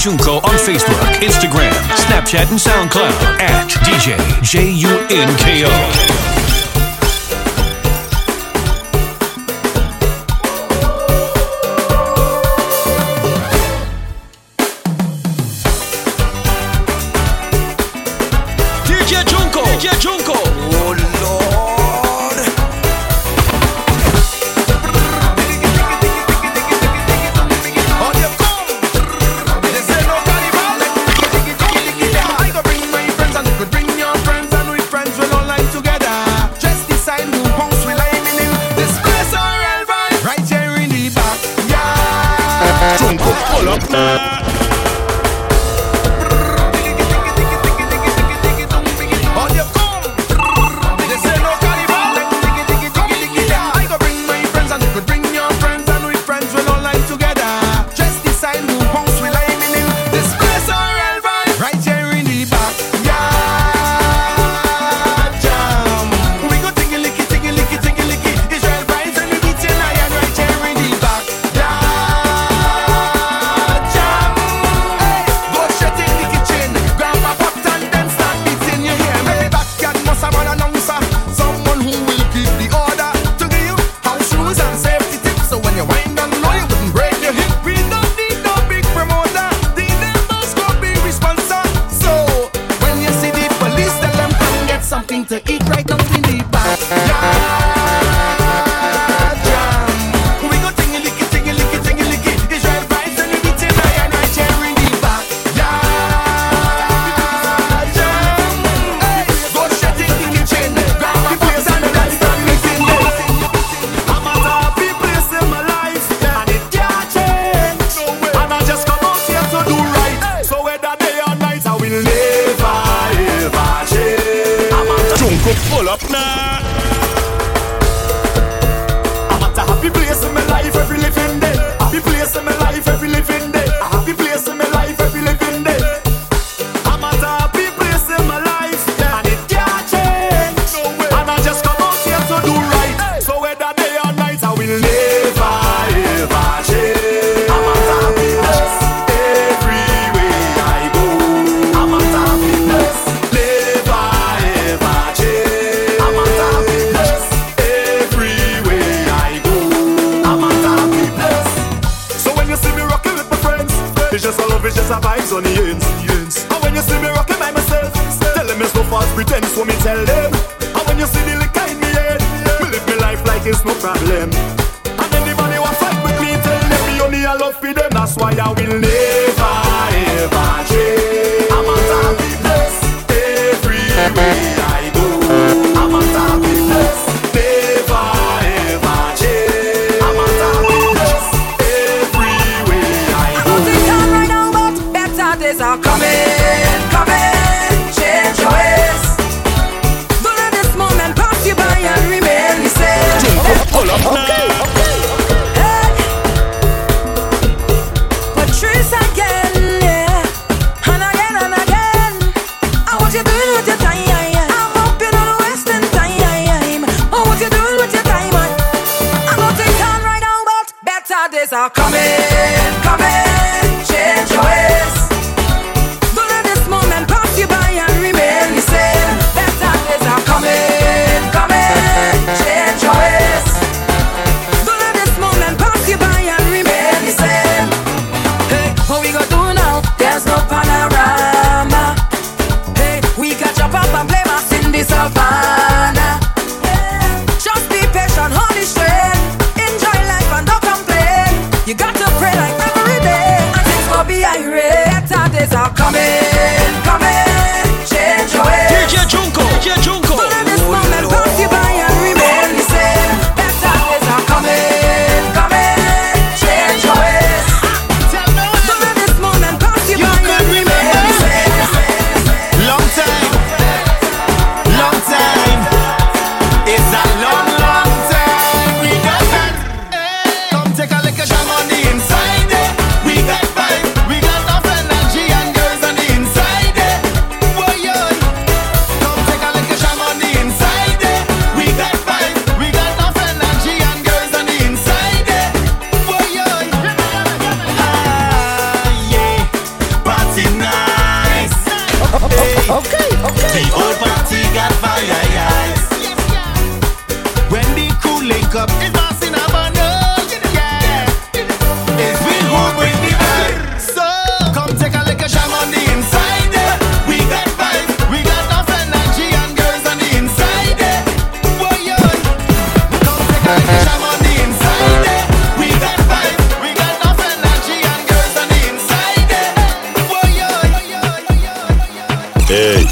Junko on Facebook, Instagram, Snapchat, and SoundCloud at DJ J U N K O. You got to pray like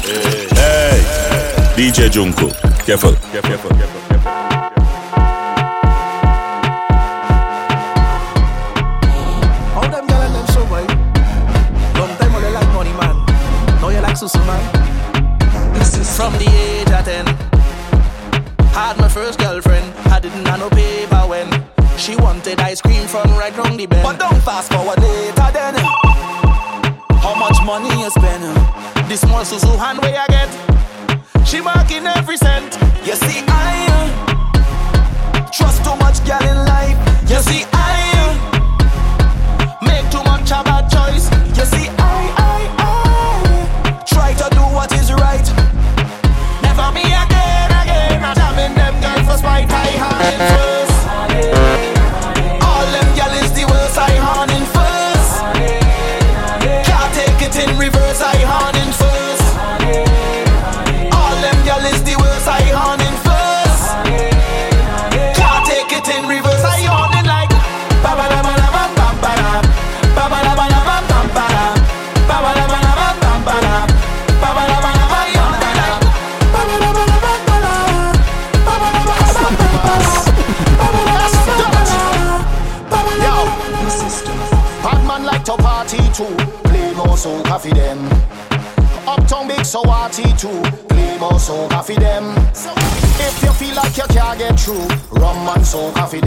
Hey, hey, DJ Junko, careful. Careful, careful, careful. Them gyal and them show boy? Long time when they like money man. Now you like susu. This is from the age of ten. Had my first girlfriend. I didn't have no paper when she wanted ice cream from right round the bend. But don't fast forward later then. How much money you spend? This small susu can't rum and so coffee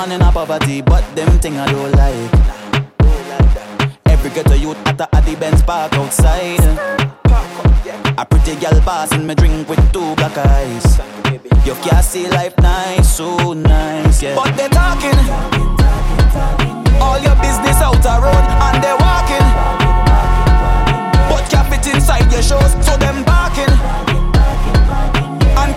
born in a poverty, but them thing I don't like. Every ghetto youth at the Addy Benz park outside. A pretty girl passing me drink with two black eyes. You can't see life nice, so nice, yeah. But they talking, all your business out the road, and they walking. But can't inside your shows, so them barking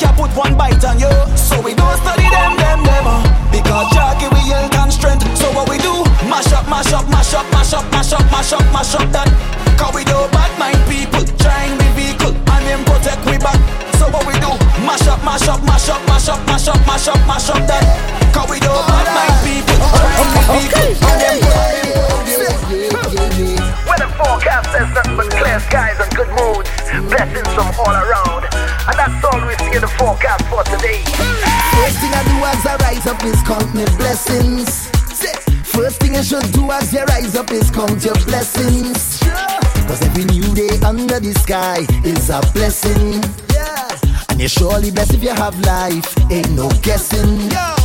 can put one bite on you. So we don't study them, them, them. uh, Because Jackie we health and strength. So what we do? Mash up, mash up, mash up, mash up, mash up, mash up, mash up that. Cause we do bad mind people trying the vehicle and them protect we back. So what we do? Mash up, mash up, mash up, mash up, mash up, mash up, mash up that. Cause we do bad mind people trying the vehicle and them When the forecast says nothing but clear skies and good moods, blessings from all around. And that's all we see in the forecast for today. First thing I do as I rise up is count my blessings. First thing you should do as you rise up is count your blessings. Cause every new day under the sky is a blessing. And you're surely blessed if you have life, ain't no guessing.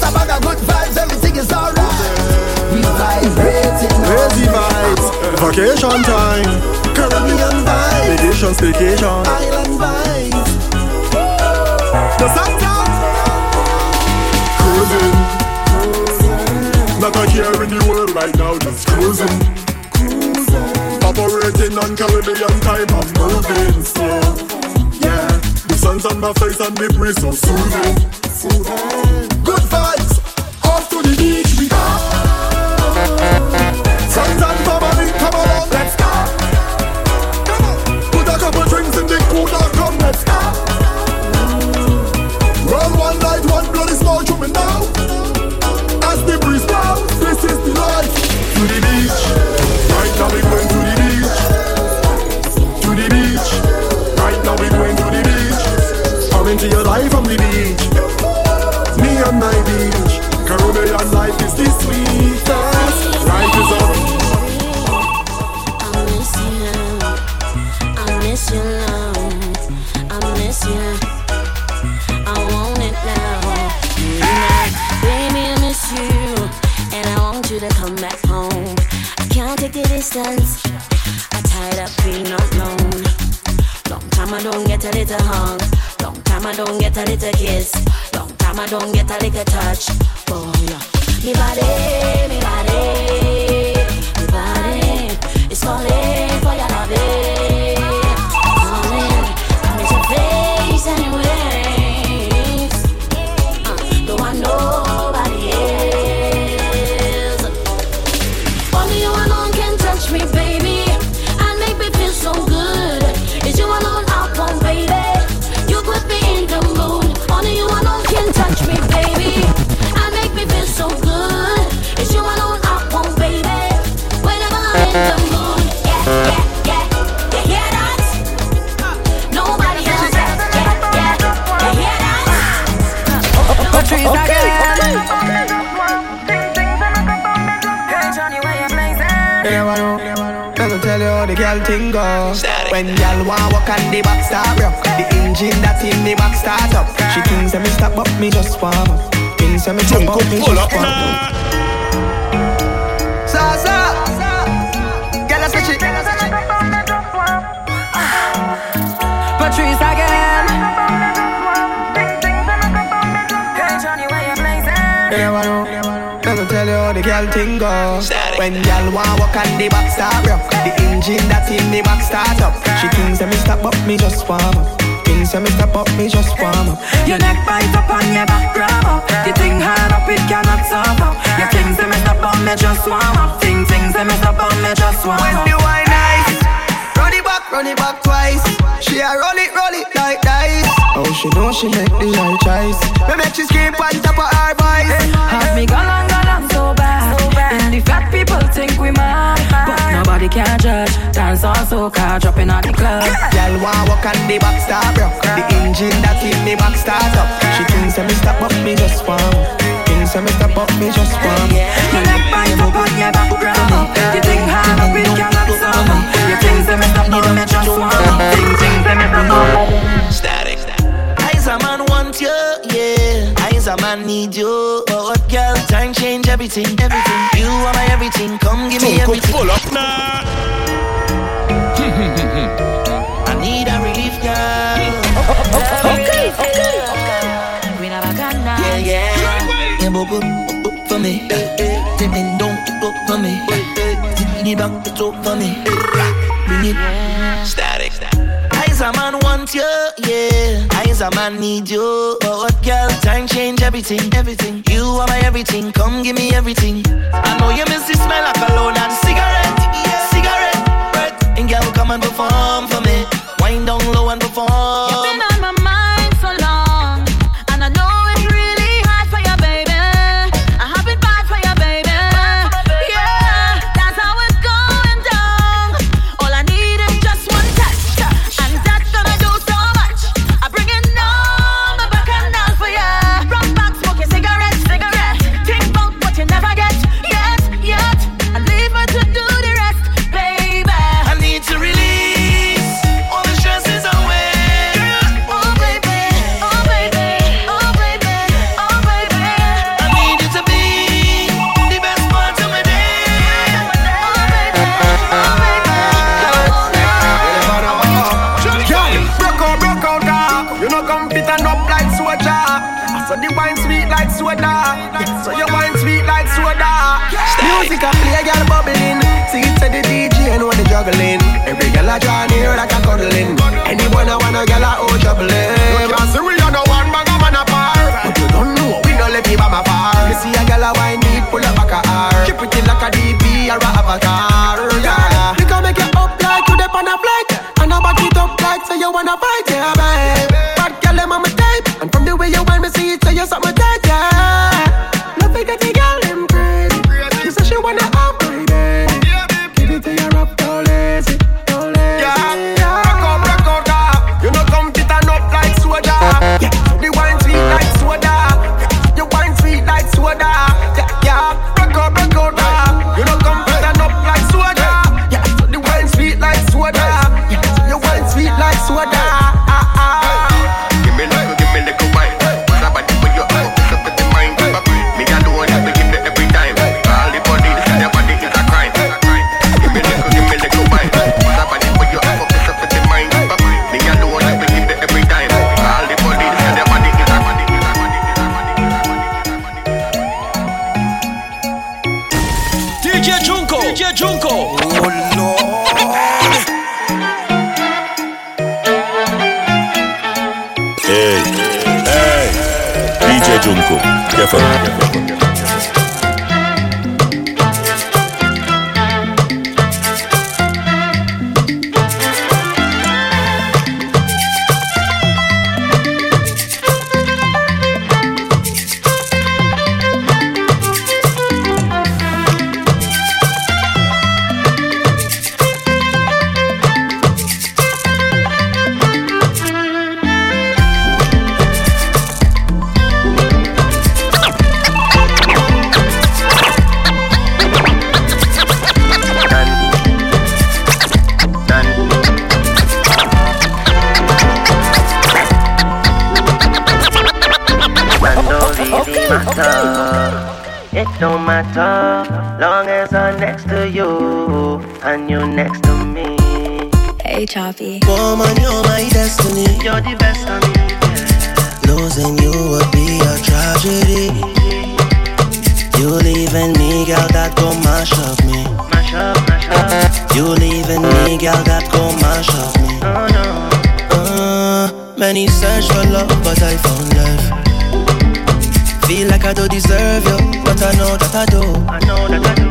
Yeah, we coming to your life with a bag of good vibes. Everything is alright. We vibrating Crazy vibes, vacation time, Caribbean vibes, vacation staycation. island vibes. The Santa cruising, not a care in the world right now, just cruising. Operating on Caribbean time, I'm moving slow. Sun on my face and me breathe so soothing. Good vibes, off to the beach we go. Uh, don't want tell you how girl thing go. When girl want walk and the back start rock, the engine that in the back start up. She thinks that me stop up, me just warm up. Thinks that me stop up, me just warm up. Thing go. When girl want walk and the back start rock, the engine that in the back start up. She thinks that me stop up, me just warm up. Thinks that me stop up, me just warm up. Your neck bite up and your back grab up. You think hard up, it cannot stop up. Your things say me stop up, me just warm up. Thing things say me stop up, me just warm When up. the wine nice, run it back, run it back twice. She a roll it, roll it like dice. Oh, she know she make the right choice. Me make she scream on top of her voice. Have me gone on, gone on so bad. And the fat people think we mad. But nobody can judge. Dance on soca, dropping at the club. Girl wanna walk on the back start rock. The engine that in the back start up. She thinks that me stop up, me just warm up. Thinks that me stop up, me just warm up. Your neck bite up and your back grab up. You think hard up, it cannot stop up. Your things say me stop up, me just warm up. Thing things say me stop up. Static. Eyes a man want you, yeah. Eyes a man need you. But what girl, time change everything, everything. You are my everything, come give me everything. pull up now. I need a relief, girl. Okay, okay. We never can now. Yeah, yeah. Yeah, boop, boop, boop for me. Tip it down, boop for me. Tip it back, it's up for me. Bring it. Static. Eyes a man want you, yeah. Eyes a man need you. But what girl, time change everything, everything. You are my everything, come give me everything. I know you miss the smell of cologne and cigarette, yeah. cigarette. Breath. And girl, come and perform for me. Wind down low and perform. no come fit and up like soldier. So the wine sweet like soda. So your wine sweet like soda. Music I play, girl bubbling. See it to the DJ and when the juggling. Every girl I draw near like a cuddling. Anyone I wanna girl I hold juggling. No can we are no one bag man apart. But you don't know we no let me by my far. You see a girl I wine need pull up like a R. She pretty like a DP or a avatar. Yeah, you can make it up like you dip on a flight, and I back it up like so you wanna fight. Man don't really matter. It don't matter, long as I'm next to you and you next to me. Hey, Choppy. Woman, you're my destiny. You're the best of me. Losing you would be a tragedy. You leaving me, girl, that go mash up me. Mash up, mash up. You leaving me, girl, that go mash up me. Oh no. Uh, many search for love, but I found love. Feel like I don't deserve you, but I know that I do. I know that I do.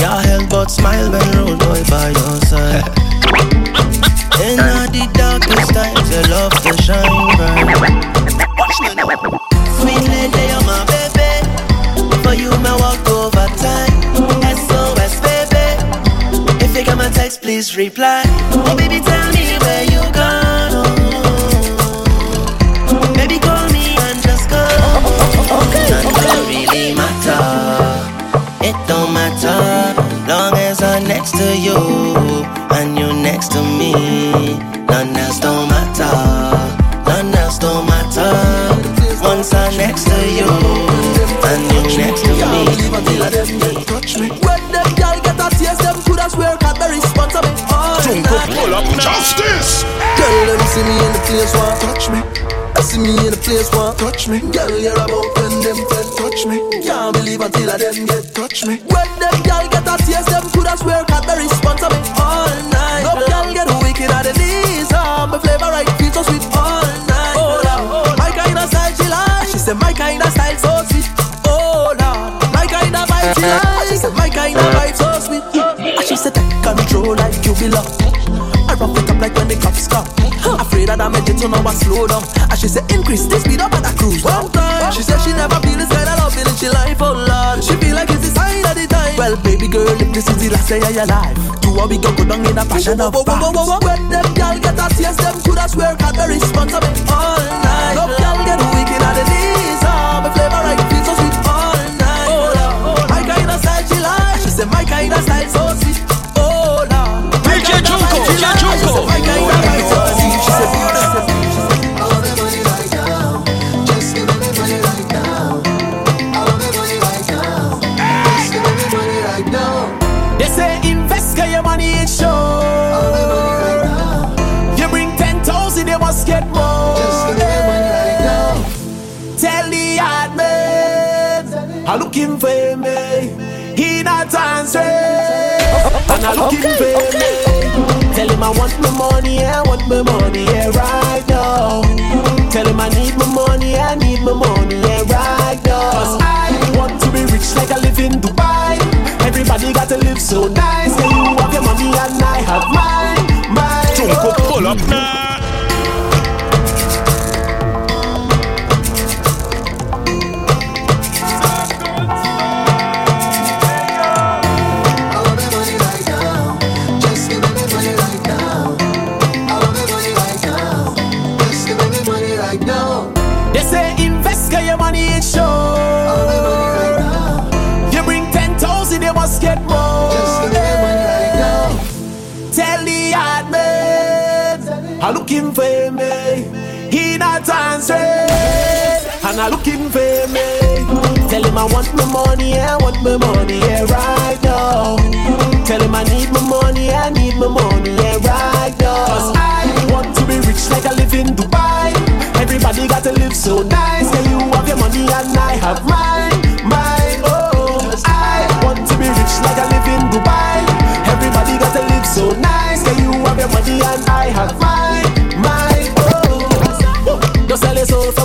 Can't help but smile when road boy by your side. In all the darkest times, your love to shine bright. Watch me now. Sweet lady, you're my baby. For you, my walk over time. SOS, baby. If you get my text, please reply. Oh, baby, tell me where you gone. Oh. Baby, call me and just go. None don't really matter. It don't matter. Long as I'm next to you and you next to me. None else don't matter. None else don't matter. Once I'm next to you and you next to me. Touch me. When them girl get a taste, them coulda swear Cadbury sponsor me all night. pull up justice. Girl, them see me in the place, want touch me. See me in the place, want touch me. Girl, you're about when them friend touch me. Can't believe until I them get touch me. When them girl get a taste, them coulda swear Cadbury sponsor me all night. No girl get wicked at the knees, ah, my flavor right feel so sweet all night. Oh Lord, my kind of style she like. She said my kind of style so sweet. Oh Lord, my kind of vibe she like. She said my kind of vibe so sweet. And she said take control like you belong. I rock it up like when the cops come. That jet, so now I slow down. And she said increase the speed up and I cruise one time. She said she never feel this kind of love in she life, oh Lord. She feel like it's the sign of the time. Well, baby girl, if this is the last day of your life, you are we go go down in a passion of. When them girl get a taste, them coulda swear Cadbury sponsor me all night. And I looking Okay, for okay, me. Tell him I want my money, I want my money, yeah, right now. Tell him I need my money, I need my money, yeah, right now. Cause I want to be rich like I live in Dubai. Everybody got to live so nice. Yeah, you have your money and I have mine, mine. Junko, oh. pull up now. Looking for me. He not answering, and I looking for me. Tell him I want my money, I want my money, yeah, right now. Tell him I need my money, I need my money, yeah, right now. Cause I want to be rich like I live in Dubai. Everybody got to live so nice. Yeah, you have your money and I have mine, mine. Oh, I want to be rich like I live in Dubai. Everybody got to live so nice. Yeah, you have your money and I have mine,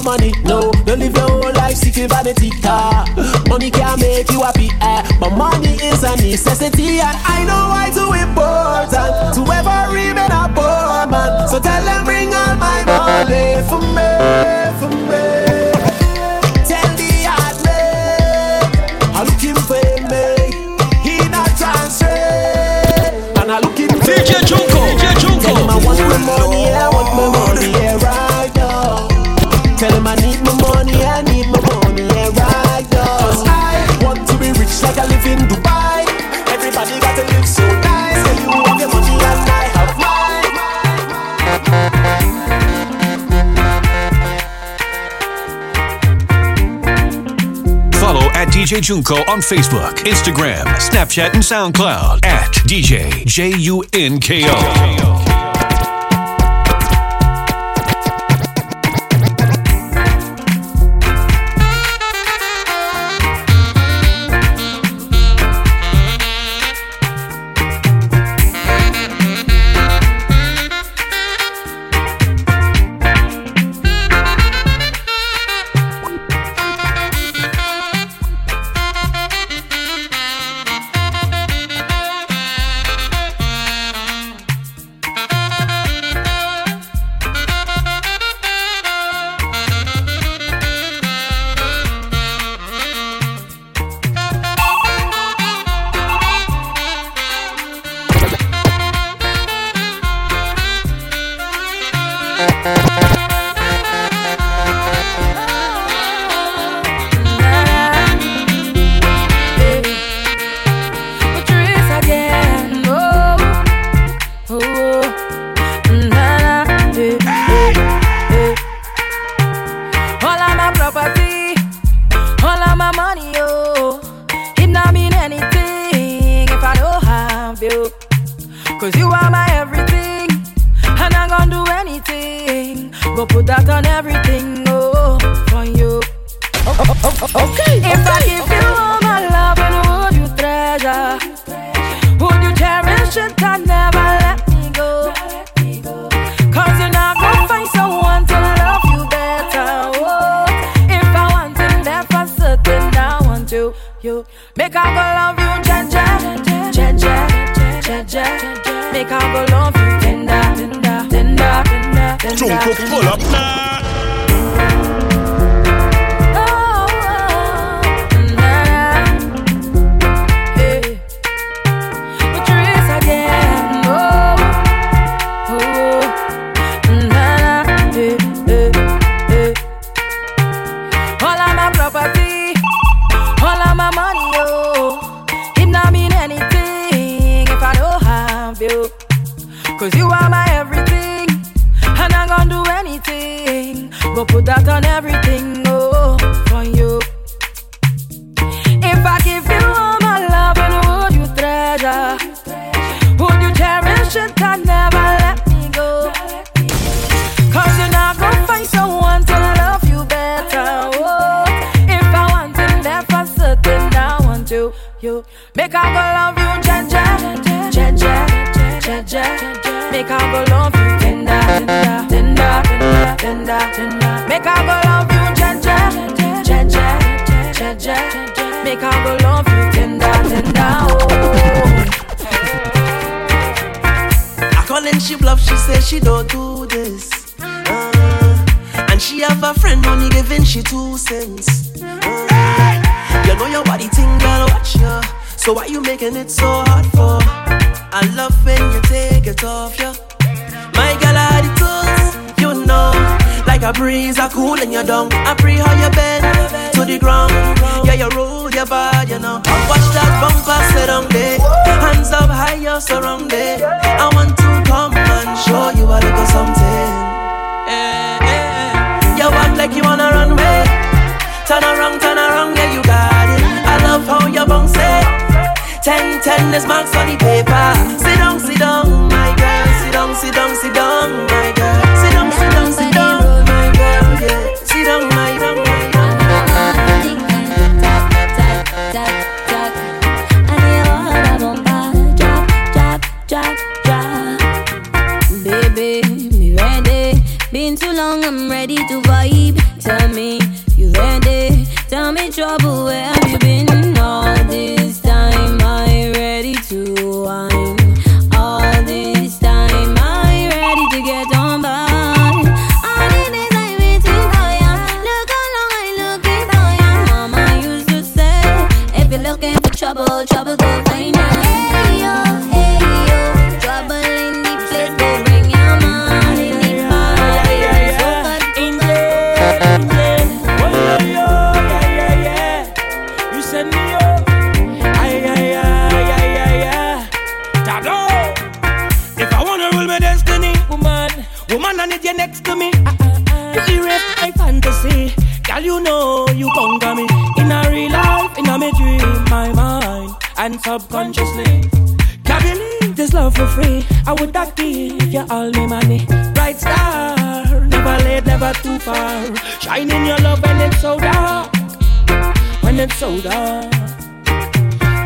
money. No, don't live your whole life seeking vanity. Car. Money can make you happy, eh? but money is a necessity, and I know why too important to ever remain a poor man. So tell them bring all my money for me, DJ Junko on Facebook, Instagram, Snapchat, and SoundCloud at DJ J U N K O. Junko, pull up now. Love you, tender, tender. Oh. I call and she bluff, she she don't do this. Uh, and she have a friend only giving she two cents. Uh, you know your body thing, girl, watch ya. So why you making it so hard for? I love when you take it off, yeah. My girl, I Like a breeze, I cool in your down. I pray how you bend to the ground. Yeah, you roll your body, you know. Watch that bumper sit on there. Hands up high, you're surrounded. I want to come and show you a little something. You walk like you wanna run away. Turn around, turn around, yeah, you got it. I love how you bounce it. Ten, ten, there's marks on the paper. Sit down, sit down, my girl. Sit down, sit down, sit down, my girl. Sit down, sit down, sit down. Yeah, sit down, my. Been too long, I'm ready to vibe. Tell me, you ready? Tell me trouble, where have I would not give you all my money. Bright star, never late, never too far. Shining your love when it's so dark when it's so dark.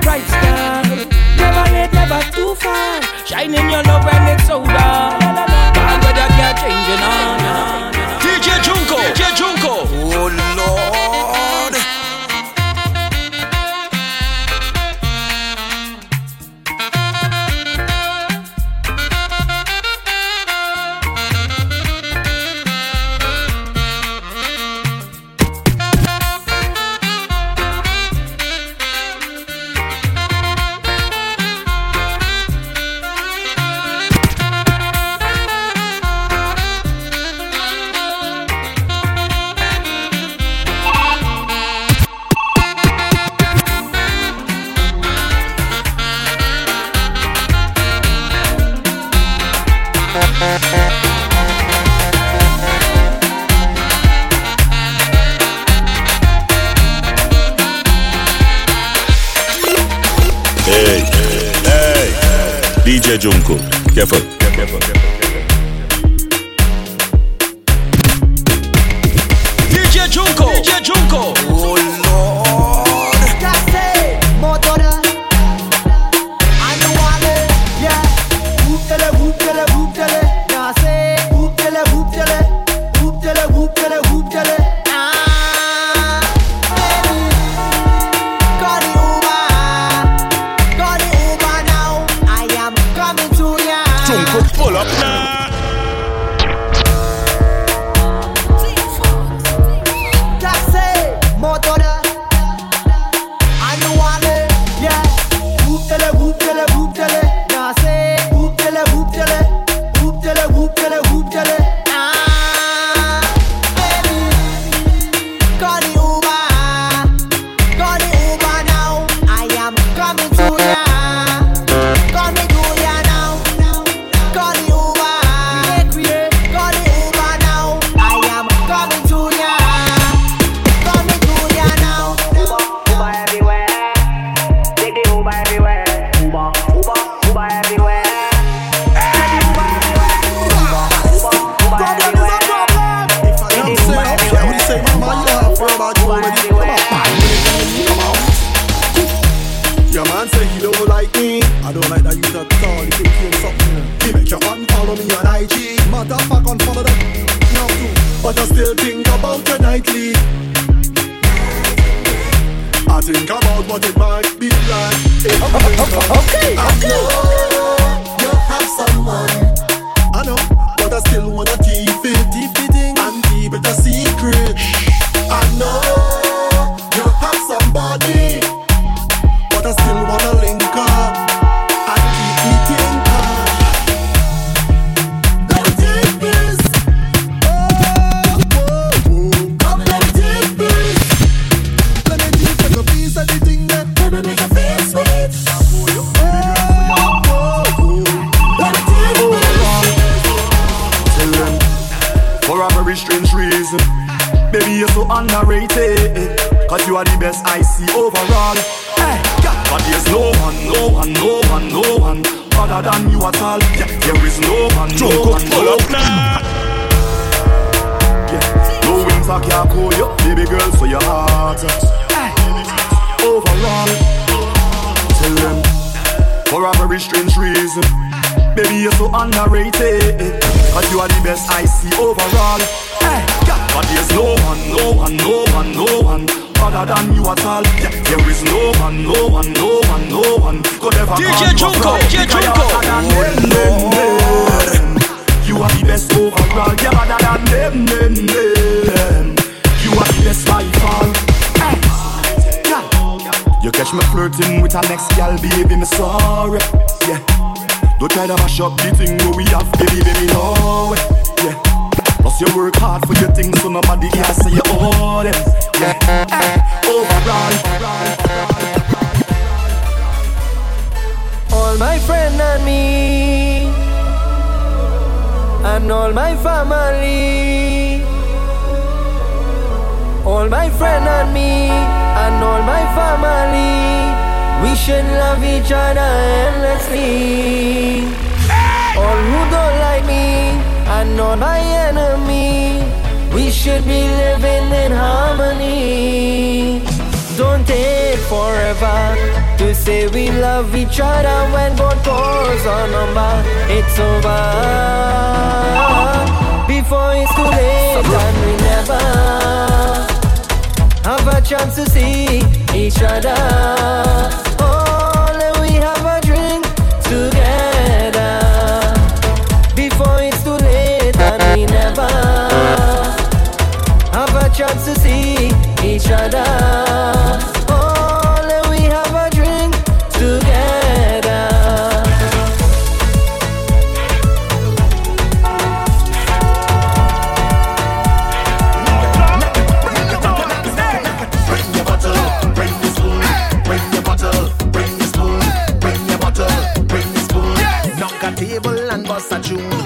Bright star, never late, never too far. Shining your love when it's so dark. There's no one, no one, no one, no one other than you at all. Yeah, there is no one, no Joko, one, no one. Yeah, no wings I can call you, baby girl, so your heart. Uh, hey, overall, tell them for a very strange reason. Baby, you're so underrated. Cause you are the best I see overall. But there's no one, no one, no one, no one other than you at all. Yeah, there is no one, no one, no one, no one could ever DJ call you a Junko. DJ Junko. You are the best overall. You're hotter than them, them, them. You are the best by far. You catch me flirting with a next gal, baby, me sorry. Yeah. Don't try to mash up the thing where we have, baby, baby, no. Yeah. Plus you work hard for your things, so nobody can say you owe them. Yeah. Oh, Overall. All my friend and me, and all my family. All my friend and me, and all my family. We should love each other endlessly. All who don't like me, and all my enemy. We should be living in harmony. Don't take forever to say we love each other when both doors are number. It's over before it's too late and we never have a chance to see each other. Chance to see each other. Oh, let we have a drink together. Bring your bottle, bring spoon. Bring your bottle, bring spoon. Bring your bottle, bring spoon. Knock a table and bust a tune.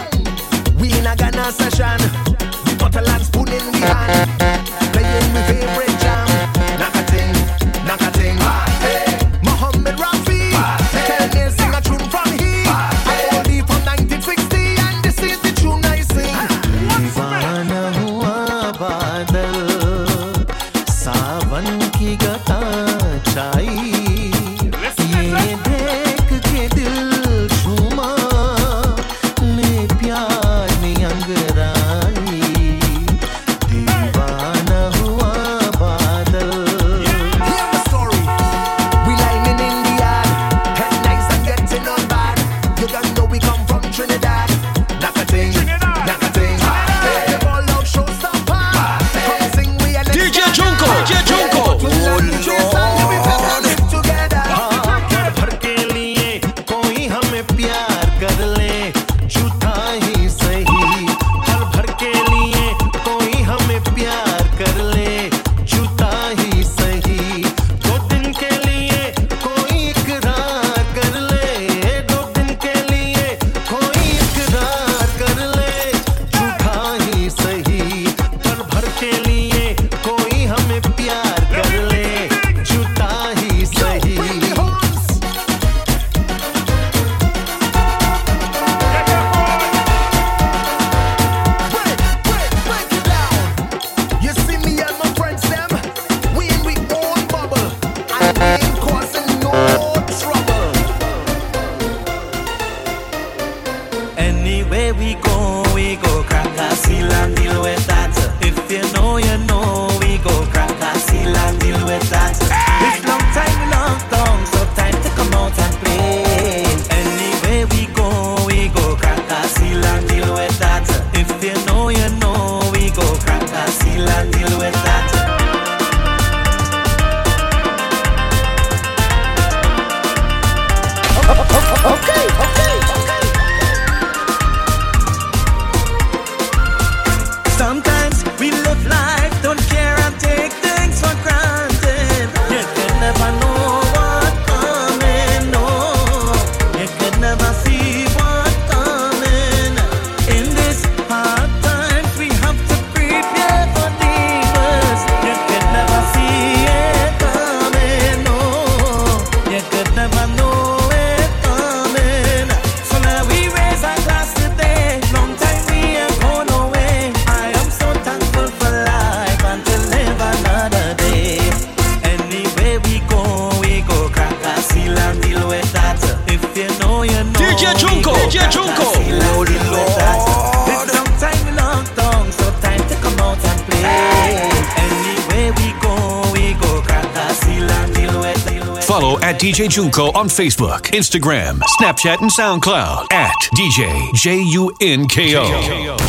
Junko on Facebook, Instagram, Snapchat, and SoundCloud at DJ J U N K O.